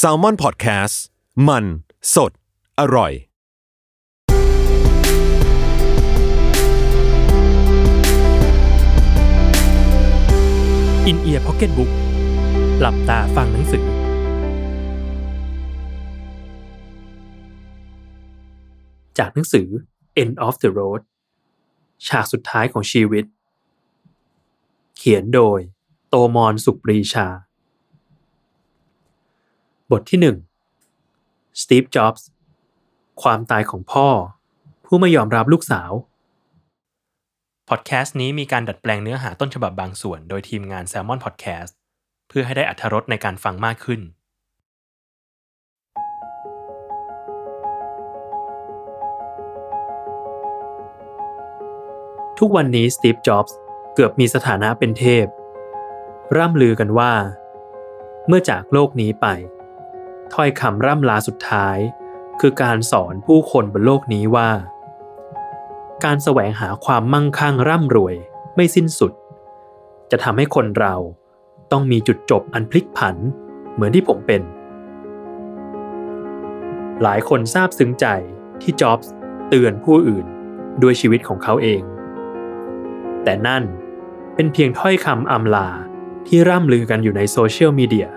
s a l ม o n PODCAST มัน สด อร่อย อินเอียร์พ็อกเก็ตบุ๊กหลับตาฟังหนังสือ จากหนังสือ End of the Road ฉากสุดท้ายของชีวิต เขียนโดย โตมอนสุปรีชา บทที่หนึ่งสตีฟจ็อบส์ความตายของพ่อ ผู้ไม่ยอมรับลูกสาว พอดแคสต์นี้มีการดัดแปลงเนื้อหาต้นฉบับบางส่วนโดยทีมงาน Salmon Podcast เพื่อให้ได้อัธรสในการฟังมากขึ้น ทุกวันนี้สตีฟจ็อบส์เกือบมีสถานะเป็นเทพ ร่ำลือกันว่า เมื่อจากโลกนี้ไป ถ้อยคำร่ำลาสุดท้าย คือการสอนผู้คนบนโลกนี้ว่า การแสวงหาความมั่งคั่งร่ำรวยไม่สิ้นสุด จะทำให้คนเราต้องมีจุดจบอันพลิกผันเหมือนที่ผมเป็น หลายคนทราบซึ้งใจที่จ็อบส์เตือนผู้อื่นด้วยชีวิตของเขาเอง แต่นั่นเป็นเพียงถ้อยคำอำลาที่ร่ำลือกันอยู่ในโซเชียลมีเดีย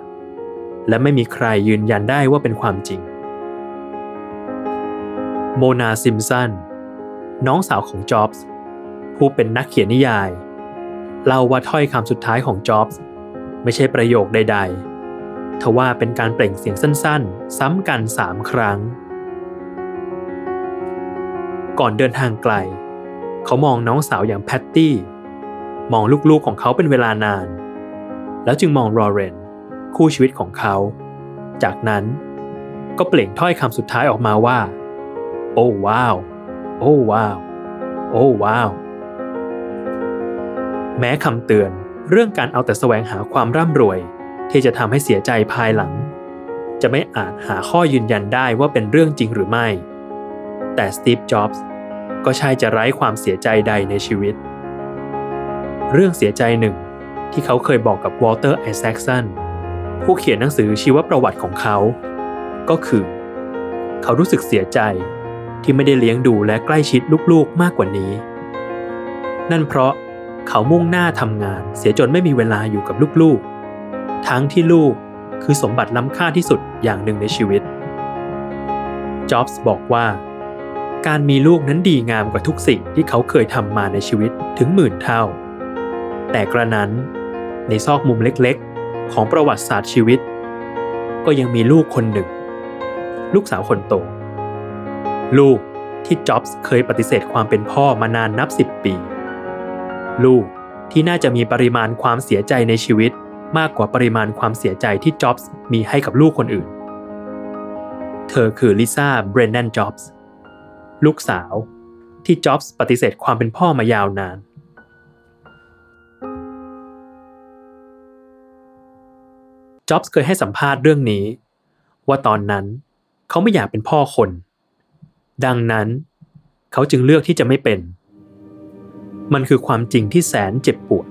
และไม่มีใครยืนยันได้ว่าเป็นความจริง โมนาซิมสัน น้องสาวของจ็อบส์ผู้เป็นนักเขียนนิยาย เล่าว่าถ้อยคำสุดท้ายของจ็อบส์ไม่ใช่ประโยคใด ๆ ทว่าเป็นการเปล่งเสียงสั้นๆ ซ้ำกันสามครั้ง ก่อนเดินทางไกล เขามองน้องสาวอย่างแพตตี้ มองลูกๆของเขาเป็นเวลานาน แล้วจึงมองรอเรน คู่ชีวิตของเขา จากนั้นก็เปล่งถ้อยคำสุดท้ายออกมาว่า โอ้ว้าว โอ้ว้าว โอ้ว้าว แม้คำเตือนเรื่องการเอาแต่แสวงหาความร่ำรวย ที่จะทำให้เสียใจภายหลัง จะไม่อาจหาข้อยืนยันได้ว่าเป็นเรื่องจริงหรือไม่ แต่สตีฟ จ็อบส์ก็ใช่จะไร้ความเสียใจใดในชีวิต เรื่องเสียใจหนึ่งที่เขาเคยบอกกับวอลเตอร์ไอแซคสัน ผู้เขียนหนังสือชีวประวัติของเขา ก็คือ เขารู้สึกเสียใจที่ไม่ได้เลี้ยงดูและใกล้ชิดลูกๆมากกว่านี้ นั่นเพราะเขามุ่งหน้าทำงานเสียจนไม่มีเวลาอยู่กับลูกๆ ทั้งที่ลูกคือสมบัติล้ำค่าที่สุดอย่างหนึ่งในชีวิต จ็อบส์บอกว่า การมีลูกนั้นดีงามกว่าทุกสิ่งที่เขาเคยทำมาในชีวิตถึงหมื่นเท่า แต่กระนั้นในซอกมุมเล็กๆ ของประวัติศาสตร์ชีวิต ก็ยังมีลูกคนหนึ่ง ลูกสาวคนโต ลูกที่จ็อบส์เคยปฏิเสธความเป็นพ่อมานานนับสิบปี ลูกที่น่าจะมีปริมาณความเสียใจในชีวิตมากกว่าปริมาณความเสียใจที่จ็อบส์มีให้กับลูกคนอื่น เธอคือลิซ่าเบรนแดนจ็อบส์ลูกสาวที่จ็อบส์ปฏิเสธความเป็นพ่อมายาวนาน จ็อบส์เคยให้สัมภาษณ์เรื่องนี้ ว่าตอนนั้นเขาไม่อยากเป็นพ่อคน ดังนั้น เขาจึงเลือกที่จะไม่เป็น มันคือความจริงที่แสนเจ็บปวด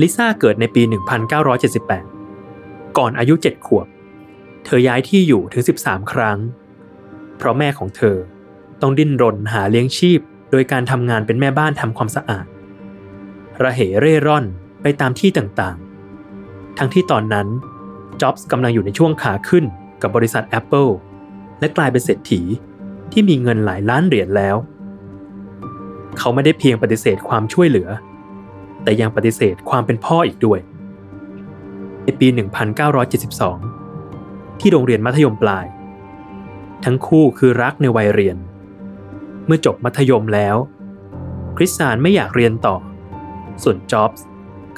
ลิซ่าเกิดในปี 1978 ก่อนอายุ 7 ขวบ เธอย้ายที่อยู่ถึง 13 ครั้ง เพราะแม่ของเธอต้องดิ้นรนหาเลี้ยงชีพ โดยการทำงานเป็นแม่บ้านทำความสะอาด ระเหเร่ร่อน ไปตามที่ต่างๆ ทั้งที่ตอนนั้นจ็อบส์กำลังอยู่ในช่วงขาขึ้นกับบริษัท Apple และกลายเป็นเศรษฐีที่มีเงินหลายล้านเหรียญแล้ว เขาไม่ได้เพียงปฏิเสธความช่วยเหลือ แต่ยังปฏิเสธความเป็นพ่ออีกด้วย ในปี 1972 ที่โรงเรียนมัธยมปลาย ทั้งคู่คือรักในวัยเรียน เมื่อจบมัธยมแล้ว คริสซานไม่อยากเรียนต่อ ส่วนจ็อบส์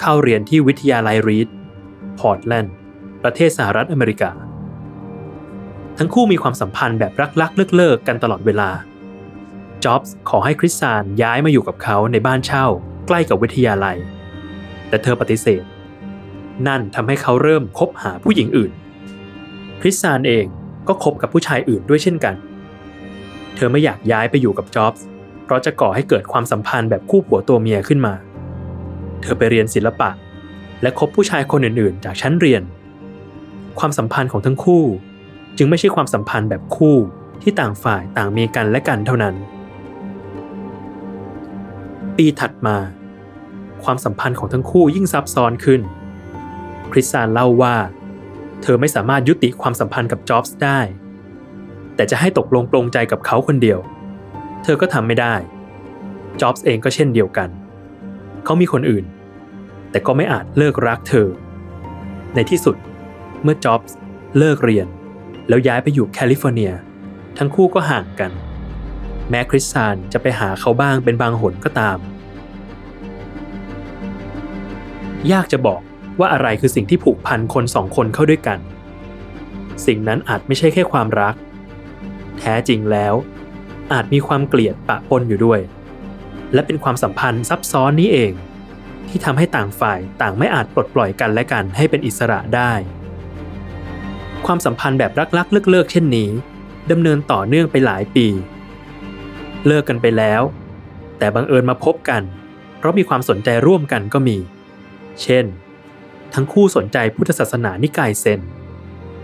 เข้าเรียนที่วิทยาลัยรีดพอร์ตแลนด์ ประเทศสหรัฐอเมริกา ทั้งคู่มีความสัมพันธ์แบบรักๆเลิกๆกันตลอดเวลา จ็อบส์ขอให้คริสซานย้ายมาอยู่กับเขาในบ้านเช่า ใกล้กับวิทยาลัย แต่เธอปฏิเสธ นั่นทำให้เขาเริ่มคบหาผู้หญิงอื่น คริสซานเองก็คบกับผู้ชายอื่นด้วยเช่นกัน เธอไม่อยากย้ายไปอยู่กับจ็อบส์เพราะจะก่อให้เกิดความสัมพันธ์แบบคู่ผัวตัวเมียขึ้นมา เธอไปเรียนศิลปะ และคบผู้ชายคนอื่นๆ จากชั้นเรียน ความสัมพันธ์ของทั้งคู่ จึงไม่ใช่ความสัมพันธ์แบบคู่ที่ต่างฝ่ายต่างมีกันและกันเท่านั้น ปีถัดมา ความสัมพันธ์ของทั้งคู่ยิ่งซับซ้อนขึ้น คริสซานเล่าว่า เธอไม่สามารถยุติความสัมพันธ์กับจ็อบส์ได้ แต่จะให้ตกลงปลงใจกับเขาคนเดียว เธอก็ทำไม่ได้จ็อบส์เองก็เช่นเดียวกัน เขามีคนอื่น แต่ก็ไม่อาจเลิกรักเธอ ในที่สุดเมื่อจ็อบส์เลิกเรียน แล้วย้ายไปอยู่แคลิฟอร์เนีย ทั้งคู่ก็ห่างกัน แม้คริสซานจะไปหาเขาบ้างเป็นบางหนก็ตาม ยากจะบอกว่าอะไรคือสิ่งที่ผูกพันคนสองคนเข้าด้วยกัน สิ่งนั้นอาจไม่ใช่แค่ความรัก แท้จริงแล้ว อาจมีความเกลียดปะปนอยู่ด้วย และเป็นความสัมพันธ์ซับซ้อนนี้เอง ที่ทำให้ต่างฝ่ายต่างไม่อาจปลดปล่อยกันและกันให้เป็นอิสระได้ ความสัมพันธ์แบบรักๆเลิกๆเช่นนี้ดำเนินต่อเนื่องไปหลายปี เลิกกันไปแล้ว แต่บังเอิญมาพบกัน เพราะมีความสนใจร่วมกันก็มี เช่น ทั้งคู่สนใจพุทธศาสนานิกายเซน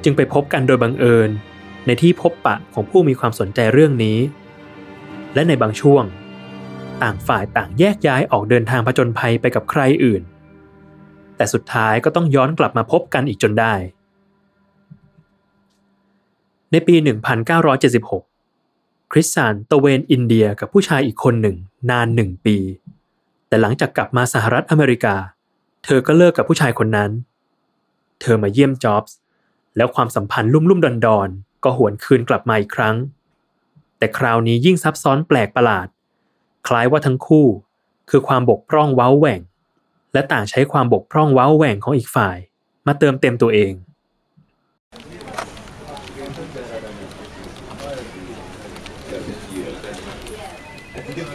จึงไปพบกันโดยบังเอิญ ในที่พบปะของผู้มีความสนใจเรื่องนี้ และในบางช่วง ต่างฝ่ายต่างแยกย้ายออกเดินทางผจญภัยไปกับใครอื่น แต่สุดท้ายก็ต้องย้อนกลับมาพบกันอีกจนได้ ในปี 1976 คริสซานตะเวนอินเดียกับผู้ชายอีกคนหนึ่งนานหนึ่งปี แต่หลังจากกลับมาสหรัฐอเมริกา เธอก็เลิกกับผู้ชายคนนั้น เธอมาเยี่ยมจ็อบส์แล้วความสัมพันธ์ลุ่มลุ่มดอนดอนก็หวนคืนกลับมาอีกครั้ง แต่คราวนี้ยิ่งซับซ้อนแปลกประหลาด คล้ายว่าทั้งคู่ คือความบกพร่องเว้าแหว่ง และต่างใช้ความบกพร่องเว้าแหว่งของอีกฝ่าย มาเติมเต็มตัวเอง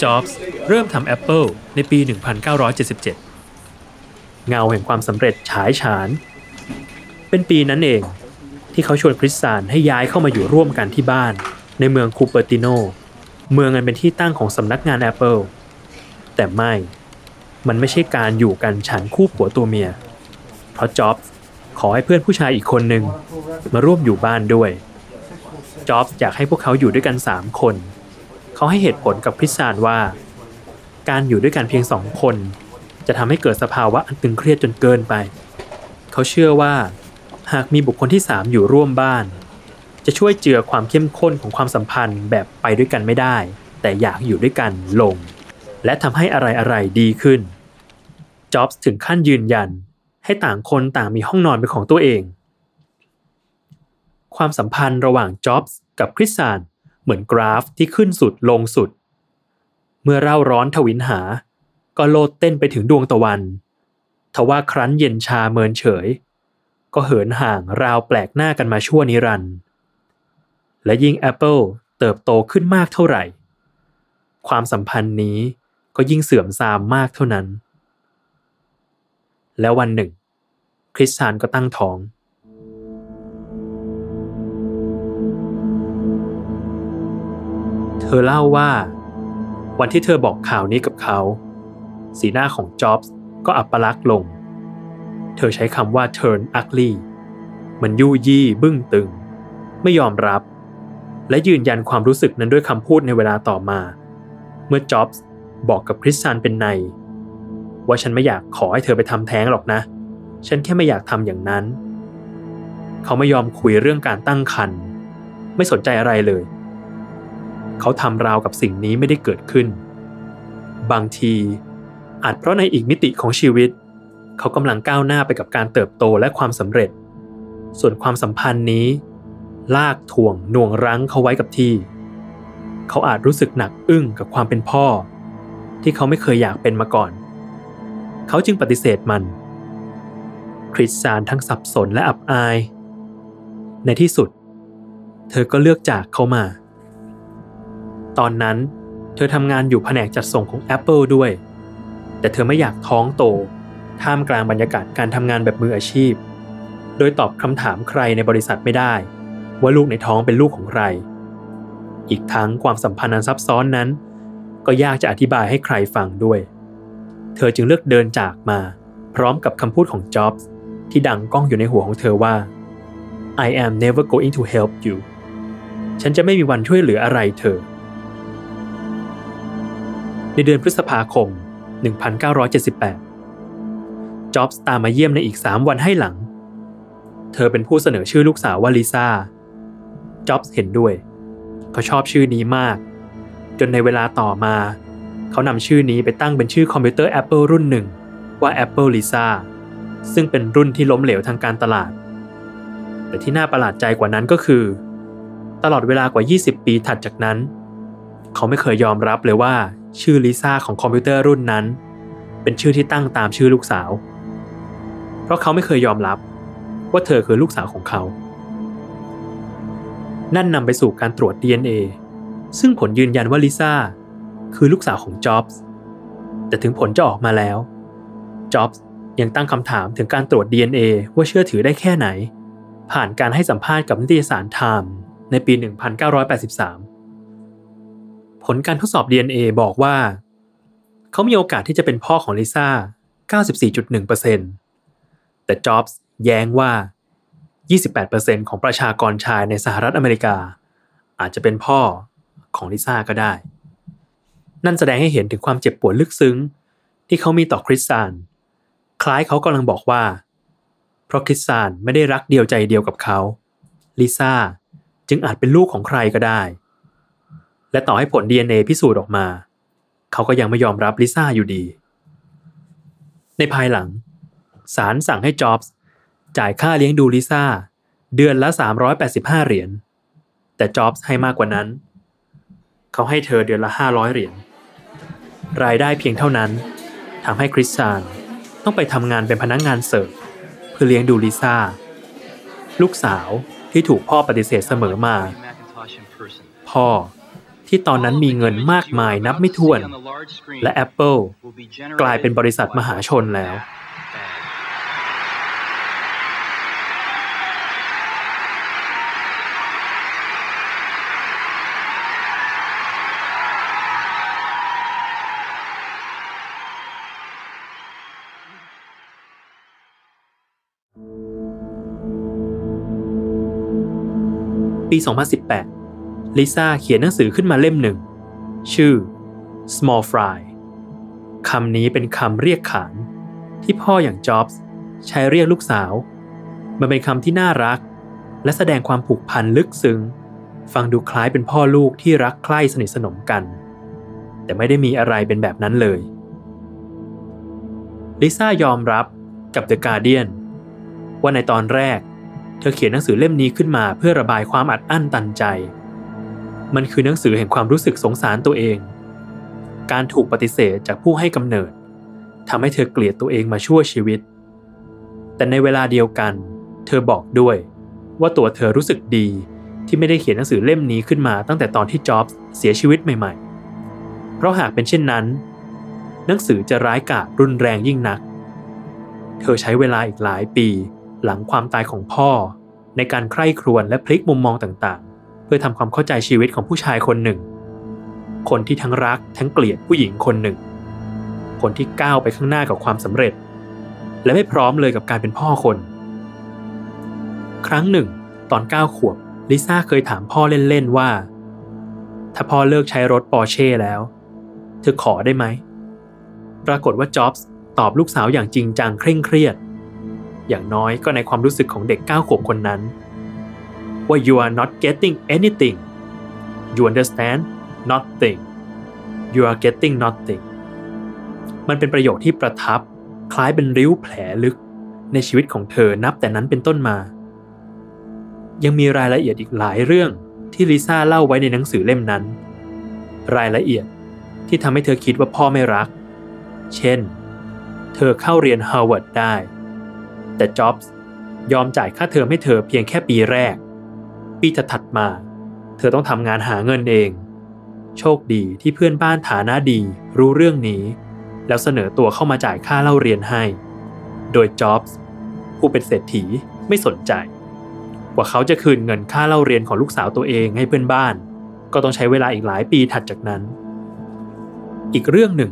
จ็อบส์เริ่มทำ Apple ในปี 1977 เงาแห่งความสำเร็จฉายฉาน เป็นปีนั้นเองที่เขาชวนคริสซานให้ย้ายเข้ามาอยู่ร่วมกันที่บ้านในเมืองคูเปอร์ติโน เมืองอันเป็นที่ตั้งของสำนักงาน Apple แต่ไม่มันไม่ใช่การอยู่กันฉันคู่ผัวตัวเมีย เพราะจ็อบส์ขอให้เพื่อนผู้ชายอีกคนหนึ่งมาร่วมอยู่บ้านด้วยจ็อบส์อยากให้พวกเขาอยู่ด้วยกัน 3 คน เขาให้เหตุผลกับคริสซานว่า การอยู่ด้วยกันเพียงสองคน จะทำให้เกิดสภาวะอันตึงเครียดจนเกินไป เขาเชื่อว่า หากมีบุคคลที่สามอยู่ร่วมบ้าน จะช่วยเจือความเข้มข้นของความสัมพันธ์แบบไปด้วยกันไม่ได้ แต่อยากอยู่ด้วยกันลง และทำให้อะไรๆดีขึ้นจ็อบส์ถึงขั้นยืนยัน ให้ต่างคนต่างมีห้องนอนเป็นของตัวเอง ความสัมพันธ์ระหว่างจ็อบส์กับคริสซานเหมือนกราฟที่ขึ้นสุดลงสุด เมื่อเร่าร้อนทวินหา ก็โลดเต้นไปถึงดวงตะวัน ทว่าครั้นเย็นชาเมินเฉย ก็เหินห่างราวแปลกหน้ากันมาชั่วนิรันดร์ และยิ่ง Apple เติบโตขึ้นมากเท่าไหร่ ความสัมพันธ์นี้ก็ยิ่งเสื่อมทรามมากเท่านั้น แล้ววันหนึ่ง คริสซานก็ตั้งท้อง เธอเล่าว่า วันที่เธอบอกข่าวนี้กับเขา สีหน้าของจ็อบส์ก็อับปลักษ์ลง เธอใช้คำว่า turn ugly มันยู่ยี่บึ้งตึง ไม่ยอมรับ และยืนยันความรู้สึกนั้นด้วยคำพูดในเวลาต่อมา เมื่อจ็อบส์บอกกับคริสซันเป็นใน ว่าฉันไม่อยากขอให้เธอไปทำแท้งหรอกนะ ฉันแค่ไม่อยากทำอย่างนั้น เขาไม่ยอมคุยเรื่องการตั้งครรภ์ไม่สนใจอะไรเลย เขาทำราวกับสิ่งนี้ไม่ได้เกิดขึ้น บางที อาจเพราะในอีกมิติของชีวิต เขากำลังก้าวหน้าไปกับการเติบโตและความสำเร็จ ส่วนความสัมพันธ์นี้ ลากถ่วงหน่วงรั้งเขาไว้กับที่ เขาอาจรู้สึกหนักอึ้งกับความเป็นพ่อ ที่เขาไม่เคยอยากเป็นมาก่อน เขาจึงปฏิเสธมัน คริสซานทั้งสับสนและอับอาย ในที่สุด เธอก็เลือกจากเขามา ตอนนั้นเธอทำงานอยู่แผนกจัดส่งของ Apple ด้วย แต่เธอไม่อยากท้องโต ท่ามกลางบรรยากาศการทำงานแบบมืออาชีพ โดยตอบคำถามใครในบริษัทไม่ได้ ว่าลูกในท้องเป็นลูกของใคร อีกทั้งความสัมพันธ์อันซับซ้อนนั้น ก็ยากจะอธิบายให้ใครฟังด้วย เธอจึงเลือกเดินจากมา พร้อมกับคำพูดของจ็อบส์ที่ดังก้องอยู่ในหัวของเธอว่า I am never going to help you ฉันจะไม่มีวันช่วยเหลืออะไรเธอ ในเดือนพฤษภาคม 1978 จ็อบส์ตามมาเยี่ยมในอีก 3 วันให้หลัง เธอเป็นผู้เสนอชื่อลูกสาวว่าลิซ่า จ็อบส์เห็นด้วย เขาชอบชื่อนี้มาก จนในเวลาต่อมา เขานำชื่อนี้ไปตั้งเป็นชื่อคอมพิวเตอร์ Apple รุ่นหนึ่งว่า Apple Lisa ซึ่งเป็นรุ่นที่ล้มเหลวทางการตลาด แต่ที่น่าประหลาดใจกว่านั้นก็คือ ตลอดเวลากว่า 20 ปีถัดจากนั้น เขาไม่เคยยอมรับเลยว่าชื่อลิซ่าของคอมพิวเตอร์รุ่นนั้น เป็นชื่อที่ตั้งตามชื่อลูกสาว เพราะเขาไม่เคยยอมรับว่าเธอคือลูกสาวของเขา นั่นนำไปสู่การตรวจ DNA ซึ่งผลยืนยันว่าลิซ่าคือลูกสาวของจ็อบส์ แต่ถึงผลจะออกมาแล้ว จ็อบส์ยังตั้งคำถามถึงการตรวจ DNA ว่าเชื่อถือได้แค่ไหน ผ่านการให้สัมภาษณ์กับนิตยสารไทม์ในปี 1983 ผลการทดสอบ DNA บอกว่า เขามีโอกาสที่จะเป็นพ่อของลิซ่า 94.1%แต่จ็อบส์แย้งว่า 28%ของประชากรชายในสหรัฐอเมริกา อาจจะเป็นพ่อของลิซ่าก็ได้ นั่นแสดงให้เห็นถึงความเจ็บปวดลึกซึ้ง ที่เขามีต่อคริสซาน คล้ายเขากำลังบอกว่า เพราะคริสซานไม่ได้รักเดียวใจเดียวกับเขา ลิซ่าจึงอาจเป็นลูกของใครก็ได้ และต่อให้ผล DNA พิสูจน์ออกมา เขาก็ยังไม่ยอมรับลิซ่าอยู่ดี ในภายหลังศาลสั่งให้จ็อบส์ จ่ายค่าเลี้ยงดูลิซ่า เดือนละ 385 เหรียญ แต่จ็อบส์ให้มากกว่านั้น เขาให้เธอเดือนละ 500 เหรียญ รายได้เพียงเท่านั้นทำให้คริสซานต้องไปทำงานเป็นพนักงงานเสิร์ฟเพื่อเลี้ยงดูลิซ่า ลูกสาวที่ถูกพ่อปฏิเสธเสมอมา พ่อที่ตอนนั้นมีเงินมากมายนับไม่ถ้วน และ Apple กลายเป็นบริษัทมหาชนแล้ว ปี 2018 ลิซ่าเขียนหนังสือขึ้นมาเล่มหนึ่ง ชื่อ Small Fry คำนี้เป็นคำเรียกขานที่พ่ออย่างจ็อบส์ใช้เรียกลูกสาว มันเป็นคำที่น่ารัก และแสดงความผูกพันลึกซึ้ง ฟังดูคล้ายเป็นพ่อลูกที่รักใคร่สนิทสนมกัน แต่ไม่ได้มีอะไรเป็นแบบนั้นเลย ลิซ่ายอมรับกับ The Guardian ว่าในตอนแรก เธอเขียนหนังสือเล่มนี้ขึ้นมาเพื่อระบายความอัดอั้นตันใจ มันคือหนังสือแห่งความรู้สึกสงสารตัวเอง การถูกปฏิเสธจากผู้ให้กำเนิดทำให้เธอเกลียดตัวเองมาชั่วชีวิต แต่ในเวลาเดียวกัน เธอบอกด้วย ว่าตัวเธอรู้สึกดีที่ไม่ได้เขียนหนังสือเล่มนี้ขึ้นมาตั้งแต่ตอนที่จ็อบส์เสียชีวิตใหม่ๆ เพราะหากเป็นเช่นนั้น หนังสือจะร้ายกาจรุนแรงยิ่งนัก เธอใช้เวลาอีกหลายปี หลังความตายของพ่อ ในการใคร่ครวญและพลิกมุมมองต่างๆ เพื่อทำความเข้าใจชีวิตของผู้ชายคนหนึ่ง คนที่ทั้งรักทั้งเกลียดผู้หญิงคนหนึ่ง คนที่ก้าวไปข้างหน้ากับความสำเร็จ และไม่พร้อมเลยกับการเป็นพ่อคน ครั้งหนึ่ง ตอนเก้าขวบลิซ่าเคยถามพ่อเล่นๆว่า ถ้าพ่อเลิกใช้รถปอร์เช่แล้ว เธอขอได้ไหม ปรากฏว่าจ็อบส์ตอบลูกสาวอย่างจริงจังเคร่งเครียด อย่างน้อยก็ในความรู้สึกของเด็กเก้าขวบคนนั้น ว่า you are not getting anything you understand nothing you are getting nothing มันเป็นประโยคที่ประทับคล้ายเป็นริ้วแผลลึกในชีวิตของเธอนับแต่นั้นเป็นต้นมา ยังมีรายละเอียดอีกหลายเรื่องที่ลิซ่าเล่าไว้ในหนังสือเล่มนั้น รายละเอียดที่ทำให้เธอคิดว่าพ่อไม่รัก เช่น เธอเข้าเรียนฮาร์วาร์ดได้ แต่จ็อบส์ยอมจ่ายค่าเทอมให้เธอเพียงแค่ปีแรก ปีถัดมา เธอต้องทำงานหาเงินเอง โชคดีที่เพื่อนบ้านฐานะดีรู้เรื่องนี้ แล้วเสนอตัวเข้ามาจ่ายค่าเล่าเรียนให้ โดยจ็อบส์ผู้เป็นเศรษฐีไม่สนใจ ว่าเขาจะคืนเงินค่าเล่าเรียนของลูกสาวตัวเองให้เพื่อนบ้าน ก็ต้องใช้เวลาอีกหลายปีถัดจากนั้น อีกเรื่องหนึ่ง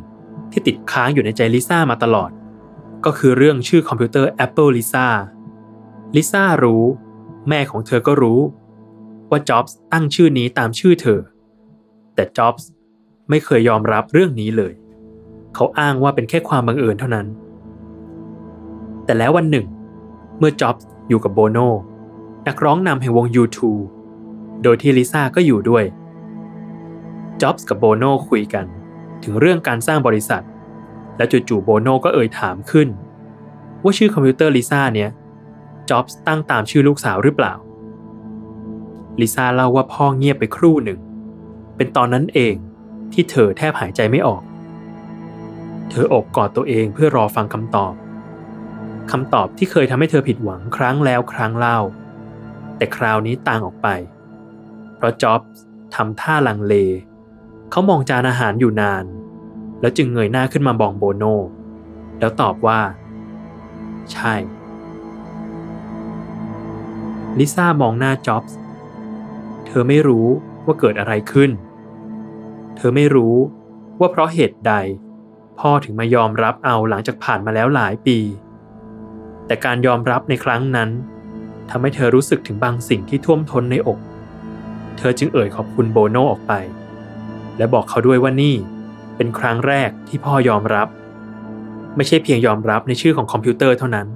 ที่ติดค้างอยู่ในใจลิซ่ามาตลอด ก็คือเรื่องชื่อคอมพิวเตอร์ Apple Lisa ลิซ่ารู้ แม่ของเธอก็รู้ ว่าจ็อบส์ตั้งชื่อนี้ตามชื่อเธอ แต่จ็อบส์ไม่เคยยอมรับเรื่องนี้เลย เขาอ้างว่าเป็นแค่ความบังเอิญเท่านั้น แต่แล้ววันหนึ่ง เมื่อจ็อบส์อยู่กับโบโนนักร้องนำแห่งวง U2 โดยที่ลิซ่าก็อยู่ด้วยจ็อบส์กับโบโนคุยกัน ถึงเรื่องการสร้างบริษัท และจู่ๆโบโนก็เอ่ยถามขึ้น ว่าชื่อคอมพิวเตอร์ลิซ่าเนี่ยจ็อบส์ตั้งตามชื่อลูกสาวหรือเปล่าลิซ่าเล่าว่าพ่อเงียบไปครู่หนึ่ง เป็นตอนนั้นเองที่เธอแทบหายใจไม่ออก เธออบกอดตัวเองเพื่อรอฟังคำตอบคำตอบที่เคยทำให้เธอผิดหวังครั้งแล้วครั้งเล่า แต่คราวนี้ต่างออกไป เพราะจ็อบส์ทำท่าลังเล เขามองจานอาหารอยู่นาน แล้วจึงเงยหน้าขึ้นมาบองโบโน แล้วตอบว่า ใช่ ลิซ่ามองหน้าจ็อบส์ เธอไม่รู้ว่าเกิดอะไรขึ้น เธอไม่รู้ว่าเพราะเหตุใด พ่อถึงมายอมรับเอาหลังจากผ่านมาแล้วหลายปี แต่การยอมรับในครั้งนั้นทำให้เธอรู้สึกถึงบางสิ่งที่ท่วมท้นในอก เธอจึงเอ่ยขอบคุณโบโนออกไป และบอกเขาด้วยว่านี่ เป็นครั้งแรกที่พ่อยอมรับ ไม่ใช่เพียงยอมรับในชื่อของคอมพิวเตอร์เท่านั้น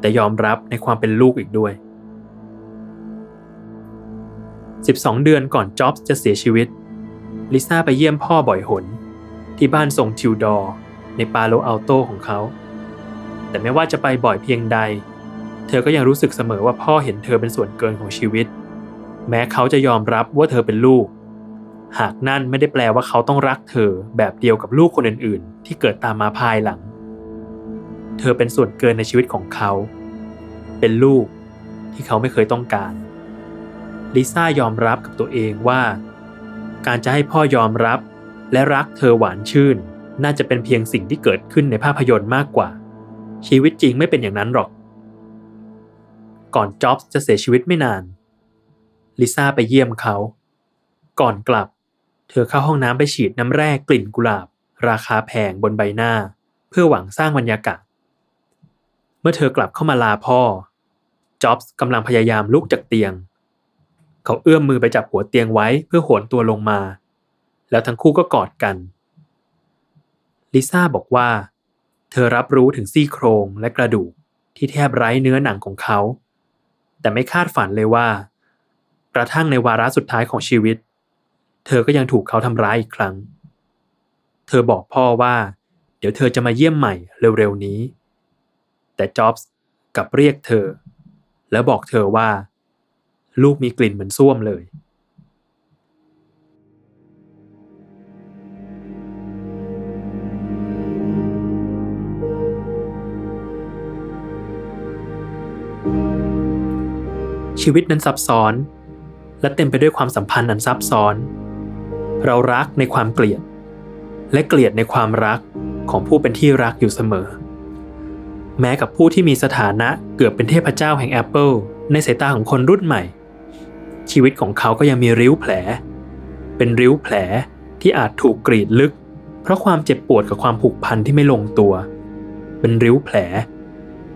แต่ยอมรับในความเป็นลูกอีกด้วย 12 เดือนก่อนจ็อบส์จะเสียชีวิต ลิซ่าไปเยี่ยมพ่อบ่อยหน ที่บ้านทรงทิวดอร์ในปาโลอัลโตของเขา แต่ไม่ว่าจะไปบ่อยเพียงใด เธอก็ยังรู้สึกเสมอว่าพ่อเห็นเธอเป็นส่วนเกินของชีวิต แม้เขาจะยอมรับว่าเธอเป็นลูก หากนั่นไม่ได้แปลว่าเขาต้องรักเธอแบบเดียวกับลูกคนอื่นๆ ที่เกิดตามมาภายหลัง เธอเป็นส่วนเกินในชีวิตของเขา เป็นลูกที่เขาไม่เคยต้องการลิซ่ายอมรับกับตัวเองว่า การจะให้พ่อยอมรับ และรักเธอหวานชื่น น่าจะเป็นเพียงสิ่งที่เกิดขึ้นในภาพยนตร์มากกว่า ชีวิตจริงไม่เป็นอย่างนั้นหรอก ก่อนจ็อบส์จะเสียชีวิตไม่นานลิซ่าไปเยี่ยมเขา ก่อนกลับ เธอเข้าห้องน้ำไปฉีดน้ำแร่กลิ่นกุหลาบ ราคาแพงบนใบหน้า เพื่อหวังสร้างบรรยากาศ เมื่อเธอกลับเข้ามาลาพ่อจ็อบส์กำลังพยายามลุกจากเตียง เขาเอื้อมมือไปจับหัวเตียงไว้เพื่อโหนตัวลงมา แล้วทั้งคู่ก็กอดกันลิซ่าบอกว่า เธอรับรู้ถึงซี่โครงและกระดูกที่แทบไร้เนื้อหนังของเขา แต่ไม่คาดฝันเลยว่า กระทั่งในวาระสุดท้ายของชีวิต เธอก็ยังถูกเขาทำร้ายอีกครั้ง เธอบอกพ่อว่า เดี๋ยวเธอจะมาเยี่ยมใหม่เร็วๆนี้ แต่จ็อบส์กลับเรียกเธอ แล้วบอกเธอว่า ลูกมีกลิ่นเหมือนส้วมเลยชีวิตนั้นซับซ้อน และเต็มไปด้วยความสัมพันธ์อันซับซ้อน เรารักในความเกลียด และเกลียดในความรักของผู้เป็นที่รักอยู่เสมอ แม้กับผู้ที่มีสถานะเกือบเป็นเทพเจ้าแห่ง Apple ในสายตาของคนรุ่นใหม่ ชีวิตของเขาก็ยังมีริ้วแผล เป็นริ้วแผลที่อาจถูกกรีดลึก เพราะความเจ็บปวดกับความผูกพันที่ไม่ลงตัว เป็นริ้วแผล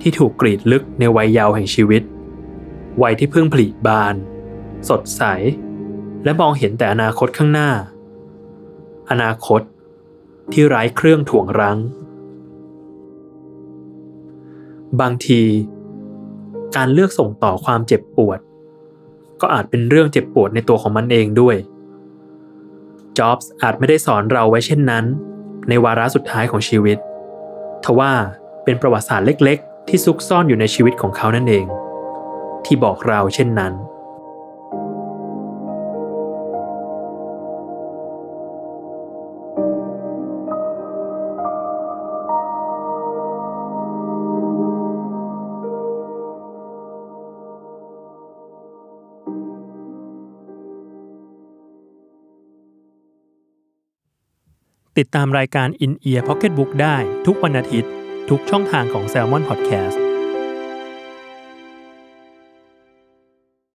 ที่ถูกกรีดลึกในวัยยาวแห่งชีวิต วัยที่เพิ่งผลิบาน สดใส และมองเห็นแต่อนาคตข้างหน้า อนาคต ที่ไร้เครื่องถ่วงรั้ง บางที การเลือกส่งต่อความเจ็บปวด ก็อาจเป็นเรื่องเจ็บปวดในตัวของมันเองด้วยจ็อบส์อาจไม่ได้สอนเราไว้เช่นนั้น ในวาระสุดท้ายของชีวิต ทว่าเป็นประวัติศาสตร์เล็กๆ ที่ซุกซ่อนอยู่ในชีวิตของเขานั่นเอง ที่บอกเราเช่นนั้น ติดตามรายการ In Ear Pocket Book ได้ทุกวันอาทิตย์ ทุกช่องทางของ Salmon Podcast